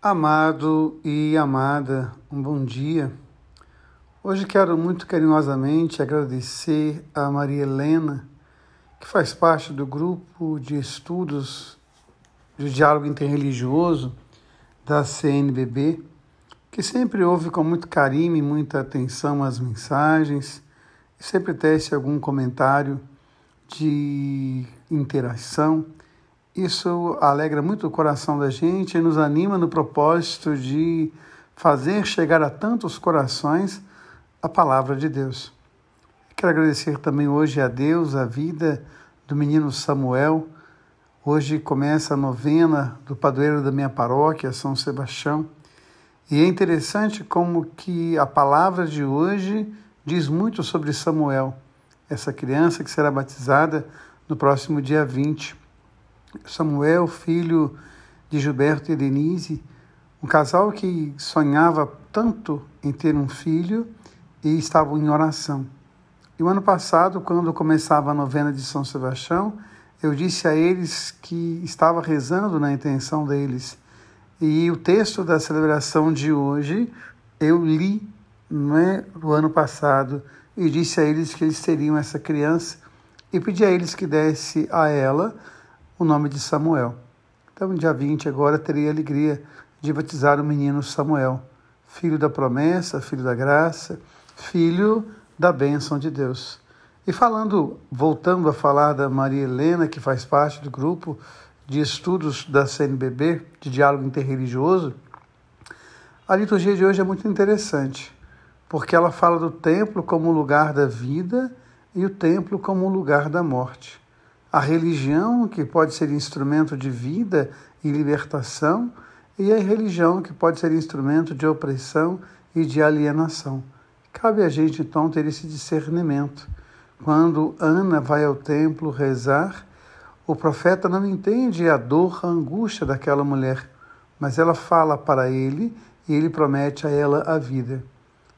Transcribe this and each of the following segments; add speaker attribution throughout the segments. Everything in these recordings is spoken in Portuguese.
Speaker 1: Amado e amada, um bom dia. Hoje quero muito carinhosamente agradecer a Maria Helena, que faz parte do grupo de estudos de diálogo interreligioso da CNBB, que sempre ouve com muito carinho e muita atenção as mensagens e sempre tece algum comentário de interação isso alegra muito o coração da gente e nos anima no propósito de fazer chegar a tantos corações a palavra de Deus. Quero agradecer também hoje a Deus a vida do menino Samuel. Hoje começa a novena do padroeiro da minha paróquia, São Sebastião. E é interessante como que a palavra de hoje diz muito sobre Samuel, essa criança que será batizada no próximo dia 20. Samuel, filho de Gilberto e Denise, um casal que sonhava tanto em ter um filho e estavam em oração. E o ano passado, quando começava a novena de São Sebastião, eu disse a eles que estava rezando na intenção deles. E o texto da celebração de hoje eu li não é, no ano passado e disse a eles que eles teriam essa criança e pedi a eles que desse a ela o nome de Samuel. Então, dia 20 agora terei a alegria de batizar o menino Samuel, filho da promessa, filho da graça, filho da bênção de Deus. E falando, voltando a falar da Maria Helena, que faz parte do grupo de estudos da CNBB, de diálogo interreligioso, a liturgia de hoje é muito interessante, porque ela fala do templo como lugar da vida e o templo como lugar da morte a religião, que pode ser instrumento de vida e libertação, e a religião, que pode ser instrumento de opressão e de alienação. Cabe a gente, então, ter esse discernimento. Quando Ana vai ao templo rezar, o profeta não entende a dor, a angústia daquela mulher, mas ela fala para ele e ele promete a ela a vida.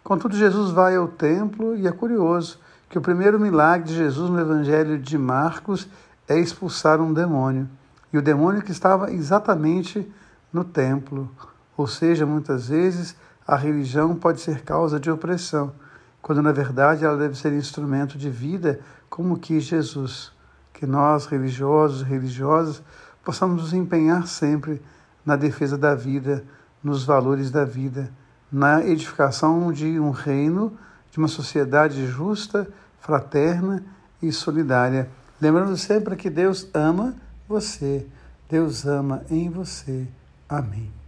Speaker 1: Contudo, Jesus vai ao templo e é curioso que o primeiro milagre de Jesus no Evangelho de Marcos é expulsar um demônio. E o demônio que estava exatamente no templo. Ou seja, muitas vezes a religião pode ser causa de opressão, quando na verdade ela deve ser instrumento de vida, como quis Jesus. Que nós, religiosos e religiosas, possamos nos empenhar sempre na defesa da vida, nos valores da vida, na edificação de um reino de uma sociedade justa, fraterna e solidária. Lembrando sempre que Deus ama você, Deus ama em você. Amém.